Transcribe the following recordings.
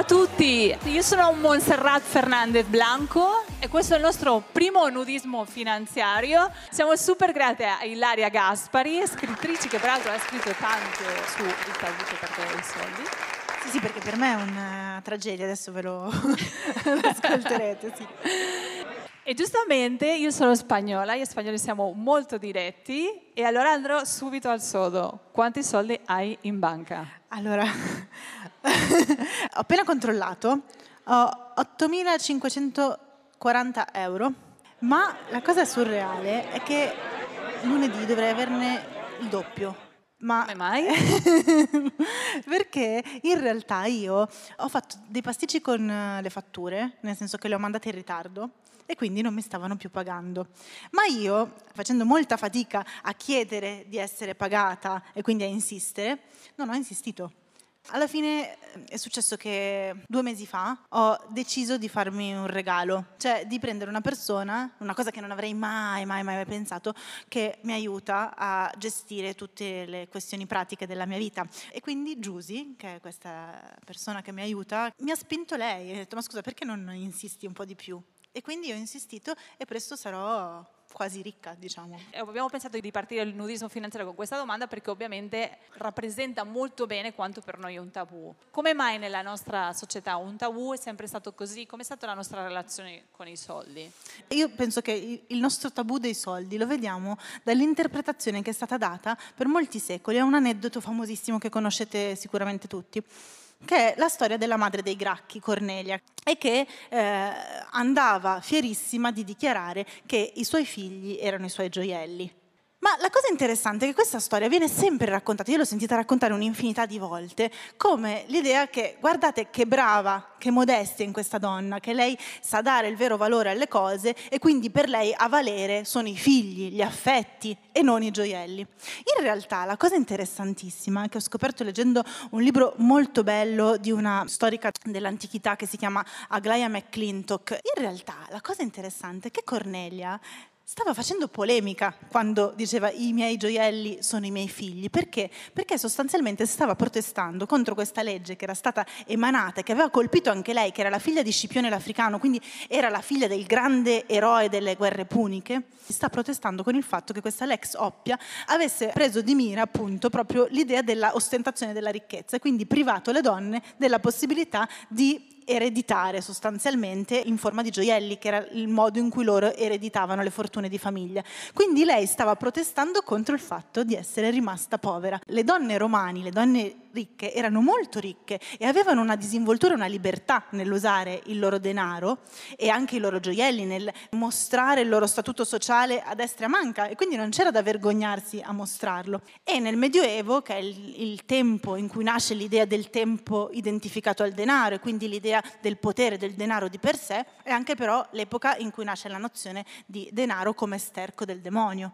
A tutti, io sono Montserrat Fernandez Blanco e questo è il nostro primo nudismo finanziario. Siamo super grati a Ilaria Gaspari, scrittrice che peraltro ha scritto tanto su il che perdere i soldi. Sì, sì, perché per me è una tragedia, adesso ve lo ascolterete. Sì. E giustamente io sono spagnola, gli spagnoli siamo molto diretti e allora andrò subito al sodo. Quanti soldi hai in banca? Allora, ho appena controllato, ho 8.540 euro, ma la cosa surreale è che lunedì dovrei averne il doppio. Ma Come mai? perché in realtà io ho fatto dei pasticci con le fatture, nel senso che le ho mandate in ritardo e quindi non mi stavano più pagando. Ma io, facendo molta fatica a chiedere di essere pagata e quindi a insistere, non ho insistito. Alla fine eh, è successo che due mesi fa ho deciso di farmi un regalo, cioè di prendere una persona, una cosa che non avrei mai, mai, mai pensato, che mi aiuta a gestire tutte le questioni pratiche della mia vita. E quindi Giusy, che è questa persona che mi aiuta, mi ha spinto lei e ha detto ma scusa perché non insisti un po' di più? E quindi ho insistito e presto sarò quasi ricca, diciamo. Abbiamo pensato di partire il nudismo finanziario con questa domanda perché ovviamente rappresenta molto bene quanto per noi è un tabù. Come mai nella nostra società un tabù è sempre stato così? Come è stata la nostra relazione con i soldi? Io penso che il nostro tabù dei soldi lo vediamo dall'interpretazione che è stata data per molti secoli a un aneddoto famosissimo che conoscete sicuramente tutti che è la storia della madre dei Gracchi, Cornelia, e che eh, andava fierissima di dichiarare che i suoi figli erano i suoi gioielli. Ma la cosa interessante è che questa storia viene sempre raccontata, io l'ho sentita raccontare un'infinità di volte, come l'idea che guardate che brava, che modestia in questa donna, che lei sa dare il vero valore alle cose e quindi per lei a valere sono i figli, gli affetti e non i gioielli. In realtà la cosa interessantissima che ho scoperto leggendo un libro molto bello di una storica dell'antichità che si chiama Aglaia McClintock, in realtà la cosa interessante è che Cornelia stava facendo polemica quando diceva i miei gioielli sono i miei figli. Perché? Perché sostanzialmente stava protestando contro questa legge che era stata emanata e che aveva colpito anche lei, che era la figlia di Scipione l'Africano, quindi era la figlia del grande eroe delle guerre puniche. Sta protestando con il fatto che questa Lex Oppia avesse preso di mira appunto proprio l'idea della ostentazione della ricchezza e quindi privato le donne della possibilità di ereditare sostanzialmente in forma di gioielli, che era il modo in cui loro ereditavano le fortune di famiglia. Quindi lei stava protestando contro il fatto di essere rimasta povera. Le donne romani, le donne ricche, erano molto ricche e avevano una disinvoltura, una libertà nell'usare il loro denaro e anche i loro gioielli, nel mostrare il loro statuto sociale a destra e a manca e quindi non c'era da vergognarsi a mostrarlo. E nel Medioevo, che è il, il tempo in cui nasce l'idea del tempo identificato al denaro e quindi l'idea del potere del denaro di per sé, è anche però l'epoca in cui nasce la nozione di denaro come sterco del demonio.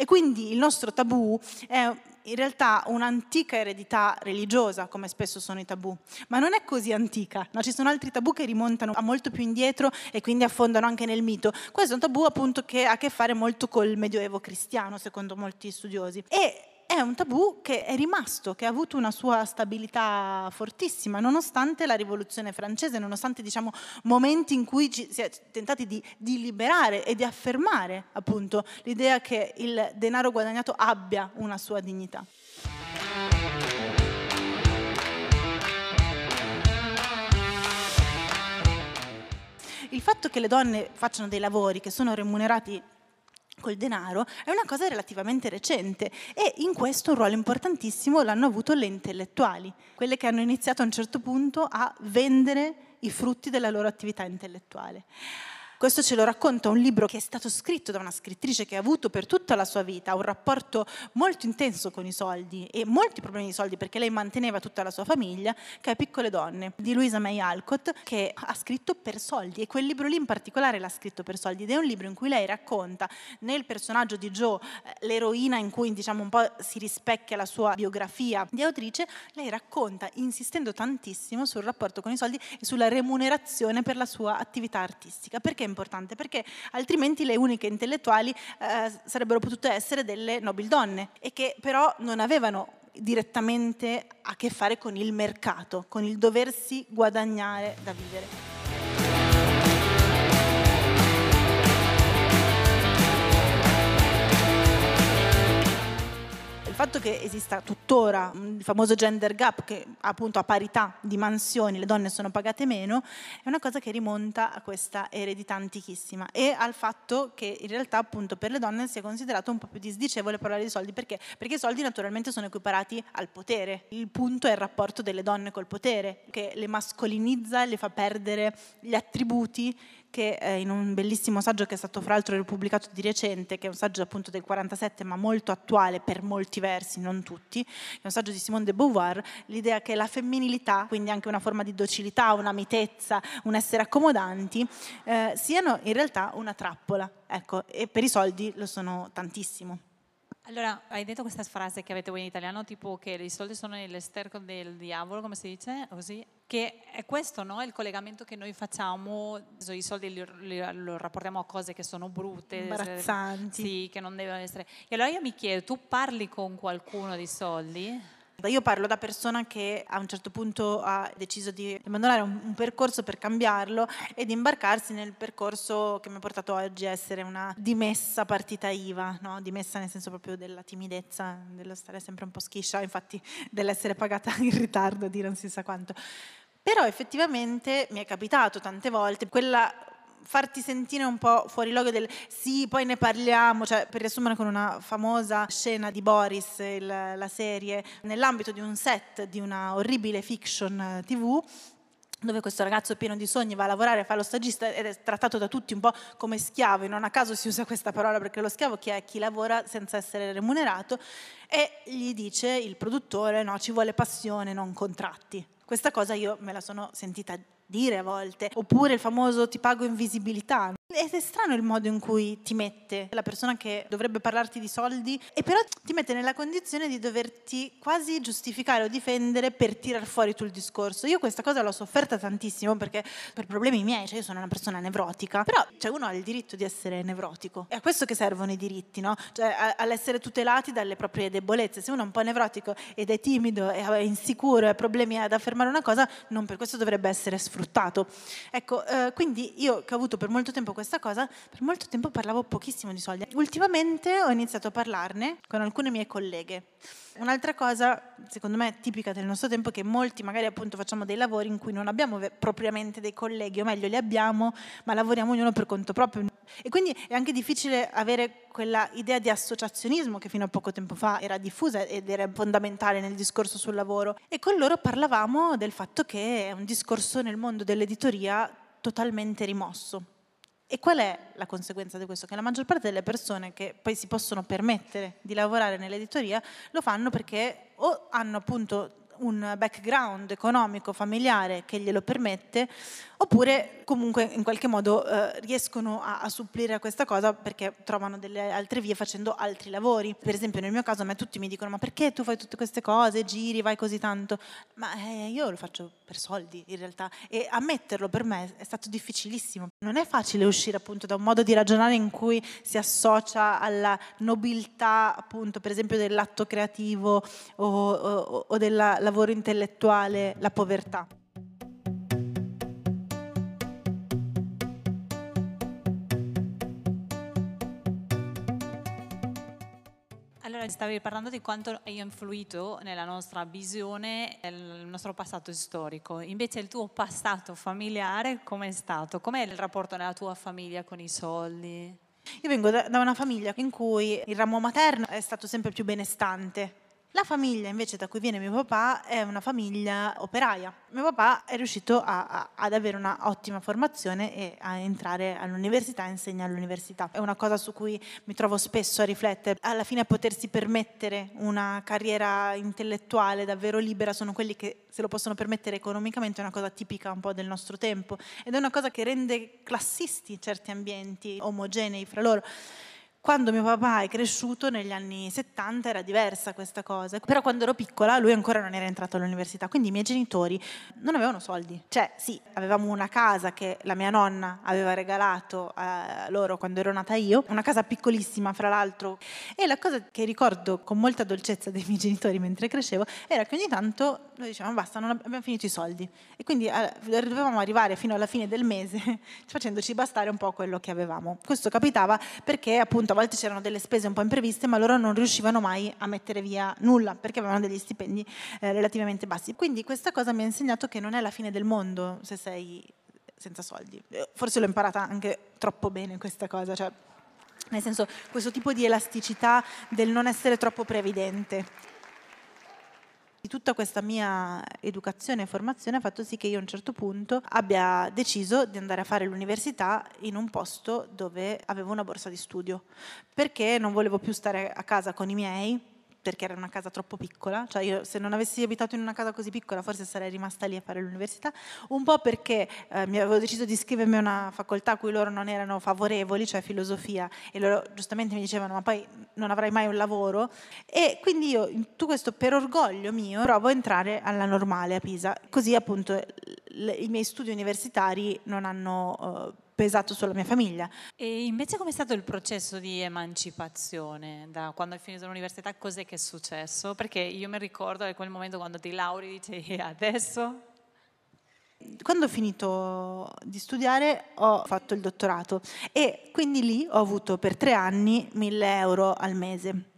E quindi il nostro tabù è in realtà un'antica eredità religiosa, come spesso sono i tabù, ma non è così antica. No? Ci sono altri tabù che rimontano a molto più indietro e quindi affondano anche nel mito. Questo è un tabù appunto che ha a che fare molto col medioevo cristiano, secondo molti studiosi. E è un tabù che è rimasto, che ha avuto una sua stabilità fortissima, nonostante la rivoluzione francese, nonostante diciamo, momenti in cui ci si è tentati di, di liberare e di affermare appunto l'idea che il denaro guadagnato abbia una sua dignità. Il fatto che le donne facciano dei lavori che sono remunerati col denaro è una cosa relativamente recente e in questo un ruolo importantissimo l'hanno avuto le intellettuali, quelle che hanno iniziato a un certo punto a vendere i frutti della loro attività intellettuale. Questo ce lo racconta un libro che è stato scritto da una scrittrice che ha avuto per tutta la sua vita un rapporto molto intenso con i soldi e molti problemi di soldi perché lei manteneva tutta la sua famiglia, che è Piccole donne, di Louisa May Alcott, che ha scritto per soldi e quel libro lì in particolare l'ha scritto per soldi ed è un libro in cui lei racconta nel personaggio di Jo, eh, l'eroina in cui diciamo un po' si rispecchia la sua biografia di autrice, lei racconta insistendo tantissimo sul rapporto con i soldi e sulla remunerazione per la sua attività artistica. Perché importante? Perché altrimenti le uniche intellettuali eh, sarebbero potute essere delle nobili donne e che però non avevano direttamente a che fare con il mercato, con il doversi guadagnare da vivere. Fatto che esista tuttora il famoso gender gap, che appunto a parità di mansioni le donne sono pagate meno, è una cosa che rimonta a questa eredità antichissima e al fatto che in realtà appunto per le donne sia considerato un po' più disdicevole parlare di soldi. Perché? Perché i soldi naturalmente sono equiparati al potere. Il punto è il rapporto delle donne col potere, che le mascolinizza, le fa perdere gli attributi che eh, in un bellissimo saggio che è stato fra l'altro ripubblicato di recente, che è un saggio appunto del 47 ma molto attuale per molti versi, non tutti, è un saggio di Simone de Beauvoir, l'idea che la femminilità, quindi anche una forma di docilità, una mitezza, un essere accomodanti, eh, siano in realtà una trappola, ecco, e per i soldi lo sono tantissimo. Allora, hai detto questa frase che avete voi in italiano, tipo che i soldi sono l'esterco del diavolo, come si dice? Così? Che è questo, no? Il collegamento che noi facciamo, i soldi li, li, li rapportiamo a cose che sono brutte, imbarazzanti. Sì, che non devono essere. E allora io mi chiedo, tu parli con qualcuno di soldi? Io parlo da persona che a un certo punto ha deciso di abbandonare un, un, percorso per cambiarlo e di imbarcarsi nel percorso che mi ha portato oggi a essere una dimessa partita IVA, no? dimessa nel senso proprio della timidezza, dello stare sempre un po' schiscia, infatti dell'essere pagata in ritardo di non si sa quanto. Però effettivamente mi è capitato tante volte quella farti sentire un po' fuori luogo del sì, poi ne parliamo, cioè per riassumere con una famosa scena di Boris, il, la serie, nell'ambito di un set di una orribile fiction eh, tv, dove questo ragazzo pieno di sogni va a lavorare, fa lo stagista ed è trattato da tutti un po' come schiavo, e non a caso si usa questa parola perché lo schiavo chi è chi lavora senza essere remunerato e gli dice il produttore no, ci vuole passione, non contratti. Questa cosa io me la sono sentita dire a volte, oppure il famoso ti pago invisibilità. Ed è strano il modo in cui ti mette la persona che dovrebbe parlarti di soldi e però ti mette nella condizione di doverti quasi giustificare o difendere per tirar fuori tu il discorso. Io questa cosa l'ho sofferta tantissimo perché per problemi miei, cioè io sono una persona nevrotica, però cioè uno ha il diritto di essere nevrotico. È a questo che servono i diritti, no? Cioè all'essere tutelati dalle proprie debolezze. Se uno è un po' nevrotico ed è timido, è insicuro, ha problemi ad affermare una cosa, non per questo dovrebbe essere sfruttato. Ecco, eh, quindi io che ho avuto per molto tempo questa cosa, per molto tempo parlavo pochissimo di soldi. Ultimamente ho iniziato a parlarne con alcune mie colleghe. Un'altra cosa, secondo me, tipica del nostro tempo è che molti magari appunto facciamo dei lavori in cui non abbiamo propriamente dei colleghi, o meglio li abbiamo, ma lavoriamo ognuno per conto proprio. E quindi è anche difficile avere quella idea di associazionismo che fino a poco tempo fa era diffusa ed era fondamentale nel discorso sul lavoro. E con loro parlavamo del fatto che è un discorso nel mondo dell'editoria totalmente rimosso. E qual è la conseguenza di questo? Che la maggior parte delle persone che poi si possono permettere di lavorare nell'editoria lo fanno perché o hanno appunto un background economico, familiare che glielo permette, oppure comunque in qualche modo eh, riescono a, a, supplire a questa cosa perché trovano delle altre vie facendo altri lavori. Per esempio nel mio caso a me tutti mi dicono ma perché tu fai tutte queste cose, giri, vai così tanto? Ma eh, io lo faccio per soldi in realtà e ammetterlo per me è stato difficilissimo. Non è facile uscire appunto da un modo di ragionare in cui si associa alla nobiltà appunto per esempio dell'atto creativo o, o, o del lavoro intellettuale la povertà. Allora, stavi parlando di quanto hai influito nella nostra visione, nel nostro passato storico. Invece il tuo passato familiare com'è stato? Com'è il rapporto nella tua famiglia con i soldi? Io vengo da una famiglia in cui il ramo materno è stato sempre più benestante la famiglia invece da cui viene mio papà è una famiglia operaia. Mio papà è riuscito a, a, ad avere una ottima formazione e a entrare all'università insegna all'università. È una cosa su cui mi trovo spesso a riflettere. Alla fine potersi permettere una carriera intellettuale davvero libera sono quelli che se lo possono permettere economicamente, è una cosa tipica un po' del nostro tempo ed è una cosa che rende classisti certi ambienti omogenei fra loro. Quando mio papà è cresciuto negli anni 70 era diversa questa cosa, però quando ero piccola lui ancora non era entrato all'università, quindi i miei genitori non avevano soldi. Cioè sì, avevamo una casa che la mia nonna aveva regalato a loro quando ero nata io, una casa piccolissima fra l'altro, e la cosa che ricordo con molta dolcezza dei miei genitori mentre crescevo era che ogni tanto noi dicevamo basta, non abbiamo finito i soldi e quindi eh, dovevamo arrivare fino alla fine del mese facendoci bastare un po' quello che avevamo. Questo capitava perché appunto volte c'erano delle spese un po' impreviste ma loro non riuscivano mai a mettere via nulla perché avevano degli stipendi eh, relativamente bassi. Quindi questa cosa mi ha insegnato che non è la fine del mondo se sei senza soldi. Eh, forse l'ho imparata anche troppo bene questa cosa, cioè nel senso questo tipo di elasticità del non essere troppo previdente. Tutta questa mia educazione e formazione ha fatto sì che io a un certo punto abbia deciso di andare a fare l'università in un posto dove avevo una borsa di studio, perché non volevo più stare a casa con i miei, perché era una casa troppo piccola, cioè io se non avessi abitato in una casa così piccola forse sarei rimasta lì a fare l'università, un po' perché eh, mi avevo deciso di iscrivermi a una facoltà a cui loro non erano favorevoli, cioè filosofia, e loro giustamente mi dicevano ma poi non avrai mai un lavoro, e quindi io in tutto questo per orgoglio mio provo a entrare alla normale a Pisa, così appunto i miei studi universitari non hanno... Uh, pesato sulla mia famiglia. E invece com'è stato il processo di emancipazione? Da quando hai finito l'università cos'è che è successo? Perché io mi ricordo di quel momento quando ti lauri dici adesso quando ho finito di studiare ho fatto il dottorato e quindi lì ho avuto per tre anni 1000 euro al mese.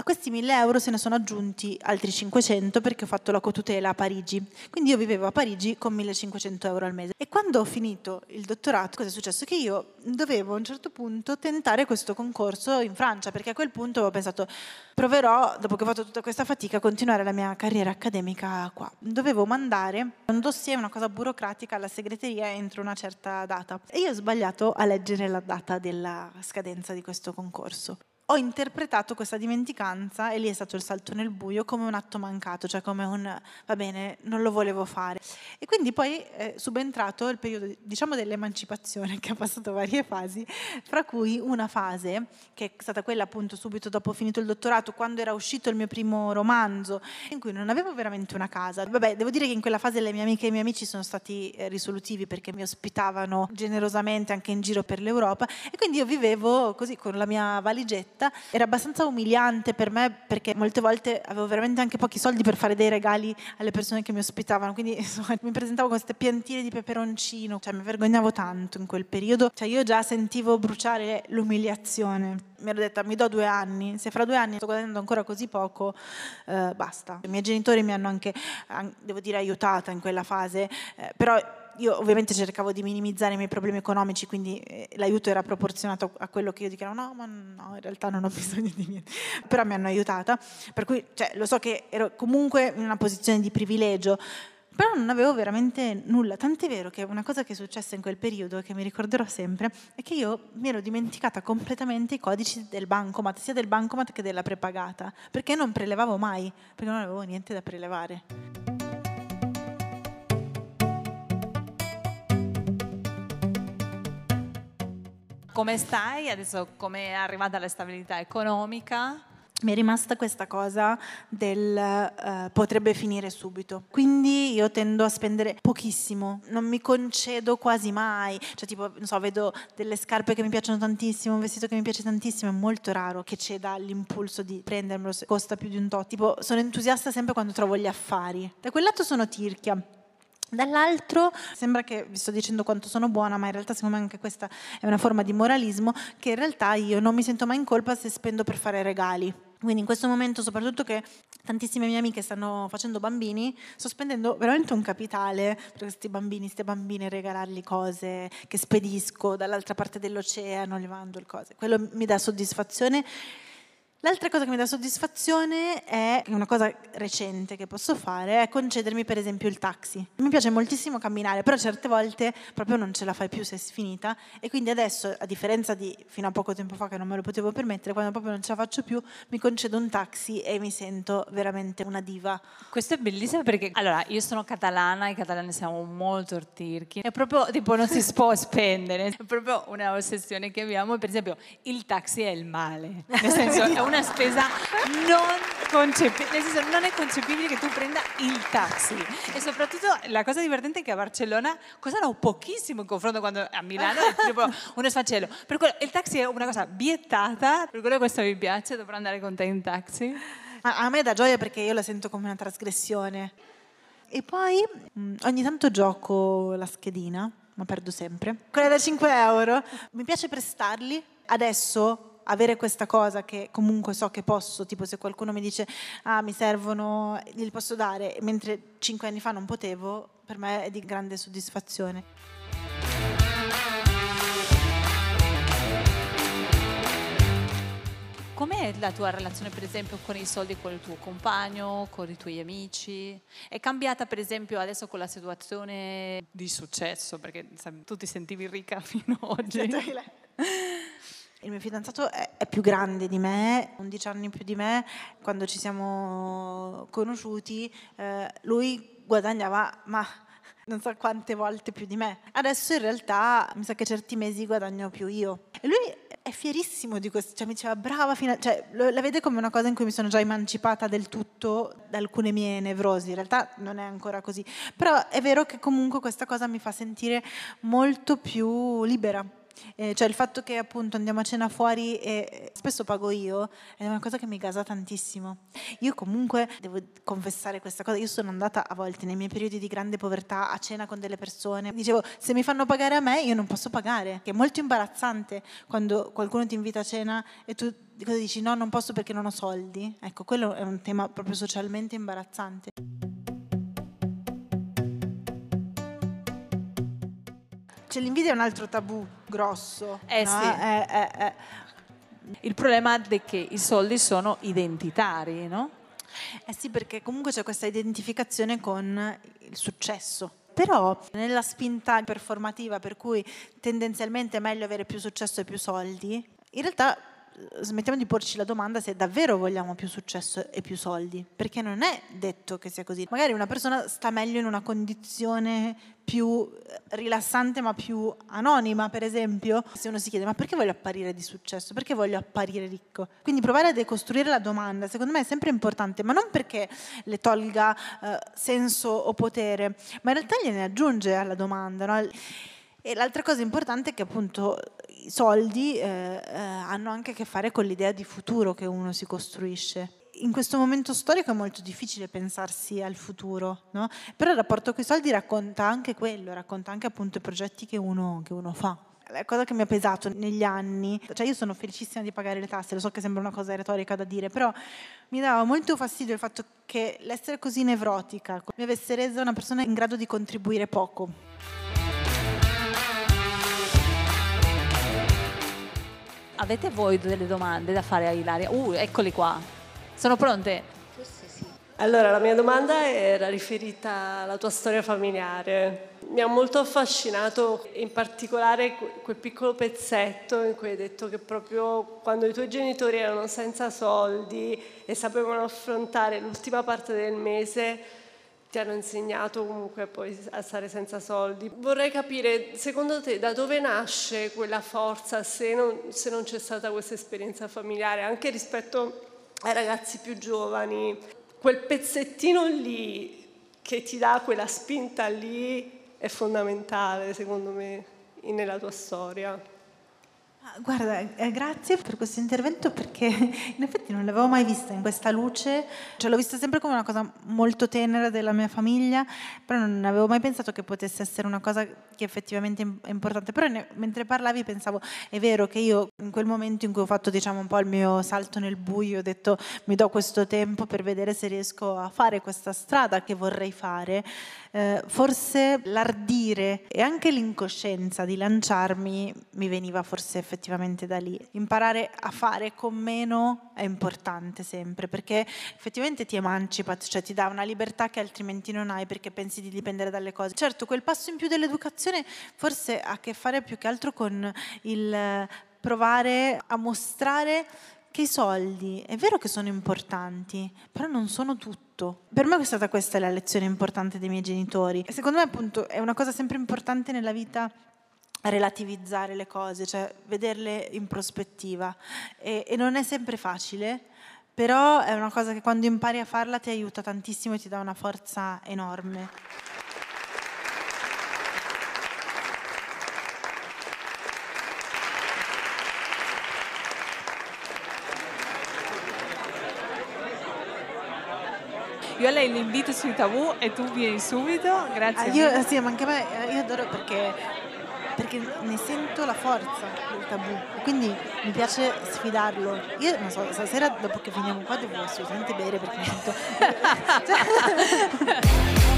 A questi 1000 euro se ne sono aggiunti altri 500 perché ho fatto la cotutela a Parigi. Quindi io vivevo a Parigi con 1500 euro al mese. E quando ho finito il dottorato, cosa è successo? Che io dovevo a un certo punto tentare questo concorso in Francia perché a quel punto avevo pensato proverò, dopo che ho fatto tutta questa fatica, a continuare la mia carriera accademica qua. Dovevo mandare un dossier, una cosa burocratica alla segreteria entro una certa data. E io ho sbagliato a leggere la data della scadenza di questo concorso ho interpretato questa dimenticanza, e lì è stato il salto nel buio, come un atto mancato, cioè come un va bene, non lo volevo fare. E quindi poi è subentrato il periodo, diciamo, dell'emancipazione, che ha passato varie fasi, fra cui una fase, che è stata quella appunto subito dopo finito il dottorato, quando era uscito il mio primo romanzo, in cui non avevo veramente una casa. Vabbè, devo dire che in quella fase le mie amiche e i miei amici sono stati eh, risolutivi perché mi ospitavano generosamente anche in giro per l'Europa e quindi io vivevo così con la mia valigetta diretta era abbastanza umiliante per me perché molte volte avevo veramente anche pochi soldi per fare dei regali alle persone che mi ospitavano, quindi insomma, mi presentavo con queste piantine di peperoncino, cioè mi vergognavo tanto in quel periodo, cioè io già sentivo bruciare l'umiliazione. Mi ero detta mi do due anni, se fra due anni sto guadagnando ancora così poco, eh, basta. I miei genitori mi hanno anche, devo dire, aiutata in quella fase, eh, però io ovviamente cercavo di minimizzare i miei problemi economici, quindi eh, l'aiuto era proporzionato a quello che io dicevo, no, ma no, in realtà non ho bisogno di niente, però mi hanno aiutata, per cui cioè, lo so che ero comunque in una posizione di privilegio, però non avevo veramente nulla, tant'è vero che una cosa che è successa in quel periodo che mi ricorderò sempre è che io mi ero dimenticata completamente i codici del bancomat, sia del bancomat che della prepagata, perché non prelevavo mai, perché non avevo niente da prelevare. Come stai? Adesso come è arrivata la stabilità economica? mi è rimasta questa cosa del uh, potrebbe finire subito. Quindi io tendo a spendere pochissimo, non mi concedo quasi mai. Cioè, tipo, non so, vedo delle scarpe che mi piacciono tantissimo, un vestito che mi piace tantissimo, è molto raro che ceda l'impulso di prendermelo se costa più di un tot. Tipo, sono entusiasta sempre quando trovo gli affari. Da quel lato sono tirchia Dall'altro sembra che vi sto dicendo quanto sono buona, ma in realtà secondo me anche questa è una forma di moralismo, che in realtà io non mi sento mai in colpa se spendo per fare regali. Quindi in questo momento, soprattutto che tantissime mie amiche stanno facendo bambini, sto spendendo veramente un capitale per questi bambini, queste bambine, regalargli cose che spedisco dall'altra parte dell'oceano, gli mando le cose. Quello mi dà soddisfazione L'altra cosa che mi dà soddisfazione è una cosa recente che posso fare, è concedermi per esempio il taxi. Mi piace moltissimo camminare, però certe volte proprio non ce la fai più se è sfinita e quindi adesso, a differenza di fino a poco tempo fa che non me lo potevo permettere, quando proprio non ce la faccio più, mi concedo un taxi e mi sento veramente una diva. Questo è bellissimo perché, allora, io sono catalana, i catalani siamo molto ortirchi, è proprio, tipo, non si può spendere, è proprio una ossessione che abbiamo, per esempio, il taxi è il male, nel senso, è una spesa non concepibile, nel senso non è concepibile che tu prenda il taxi. E soprattutto la cosa divertente è che a Barcellona costano pochissimo in confronto quando a Milano è tipo uno sfaccello. Per quello il taxi è una cosa vietata, per quello questo mi piace, dovrò andare con te in taxi. A, a me dà gioia perché io la sento come una trasgressione. E poi mh, ogni tanto gioco la schedina, ma perdo sempre. Quella da 5 euro, mi piace prestarli. Adesso avere questa cosa che comunque so che posso, tipo se qualcuno mi dice ah mi servono, glieli posso dare, mentre cinque anni fa non potevo, per me è di grande soddisfazione. Com'è la tua relazione, per esempio, con i soldi con il tuo compagno, con i tuoi amici? È cambiata, per esempio, adesso con la situazione di successo? Perché sai, tu ti sentivi ricca fino ad oggi. Il mio fidanzato è, più grande di me, 11 anni più di me, quando ci siamo conosciuti eh, lui guadagnava ma non so quante volte più di me. Adesso in realtà mi sa che certi mesi guadagno più io. E lui è fierissimo di questo, cioè mi diceva brava, fino a, cioè, la vede come una cosa in cui mi sono già emancipata del tutto da alcune mie nevrosi, in realtà non è ancora così, però è vero che comunque questa cosa mi fa sentire molto più libera eh, cioè il fatto che appunto andiamo a cena fuori e spesso pago io è una cosa che mi gasa tantissimo. Io comunque devo confessare questa cosa, io sono andata a volte nei miei periodi di grande povertà a cena con delle persone, dicevo se mi fanno pagare a me io non posso pagare, che è molto imbarazzante quando qualcuno ti invita a cena e tu dici? No non posso perché non ho soldi, ecco quello è un tema proprio socialmente imbarazzante. Cioè, l'invidia è un altro tabù grosso. Eh no? sì. Eh, eh, eh. Il problema è che i soldi sono identitari, no? Eh sì, perché comunque c'è questa identificazione con il successo. Però nella spinta performativa per cui tendenzialmente è meglio avere più successo e più soldi, in realtà smettiamo di porci la domanda se davvero vogliamo più successo e più soldi, perché non è detto che sia così. Magari una persona sta meglio in una condizione più rilassante ma più anonima, per esempio, se uno si chiede ma perché voglio apparire di successo, perché voglio apparire ricco? Quindi provare a decostruire la domanda, secondo me è sempre importante, ma non perché le tolga eh, senso o potere, ma in realtà gliene aggiunge alla domanda. No? E l'altra cosa importante è che appunto i soldi eh, eh, hanno anche a che fare con l'idea di futuro che uno si costruisce. In questo momento storico è molto difficile pensarsi al futuro, no? però il rapporto con i soldi racconta anche quello, racconta anche appunto i progetti che uno, che uno fa la cosa che mi ha pesato negli anni, cioè io sono felicissima di pagare le tasse, lo so che sembra una cosa retorica da dire, però mi dava molto fastidio il fatto che l'essere così nevrotica mi avesse resa una persona in grado di contribuire poco. Avete voi delle domande da fare a Ilaria? Uh, eccoli qua. Sono pronte? Forse sì. Allora, la mia domanda era riferita alla tua storia familiare. Mi ha molto affascinato in particolare quel piccolo pezzetto in cui hai detto che proprio quando i tuoi genitori erano senza soldi e sapevano affrontare l'ultima parte del mese, ti hanno insegnato comunque poi a stare senza soldi. Vorrei capire, secondo te, da dove nasce quella forza se non, se non c'è stata questa esperienza familiare, anche rispetto ai ragazzi più giovani? Quel pezzettino lì che ti dà quella spinta lì è fondamentale, secondo me, nella tua storia. Guarda, eh, grazie per questo intervento perché in effetti non l'avevo mai vista in questa luce, cioè l'ho vista sempre come una cosa molto tenera della mia famiglia, però non avevo mai pensato che potesse essere una cosa che effettivamente è importante. Però ne, mentre parlavi pensavo, è vero che io in quel momento in cui ho fatto diciamo un po' il mio salto nel buio, ho detto mi do questo tempo per vedere se riesco a fare questa strada che vorrei fare, eh, forse l'ardire e anche l'incoscienza di lanciarmi mi veniva forse effettivamente da lì. Imparare a fare con meno è importante sempre, perché effettivamente ti emancipa, cioè ti dà una libertà che altrimenti non hai perché pensi di dipendere dalle cose. Certo, quel passo in più dell'educazione forse ha a che fare più che altro con il provare a mostrare che i soldi è vero che sono importanti, però non sono tutto. Per me è stata questa la lezione importante dei miei genitori. Secondo me appunto è una cosa sempre importante nella vita relativizzare le cose, cioè vederle in prospettiva. E, e non è sempre facile, però è una cosa che quando impari a farla ti aiuta tantissimo e ti dà una forza enorme. Io a lei l'invito sui tabù e tu vieni subito, grazie. Ah, io, sì, ma anche me, io adoro perché, perché ne sento la forza del tabù, quindi mi piace sfidarlo. Io non so, stasera dopo che finiamo qua devo assolutamente bere perché mi sento... cioè,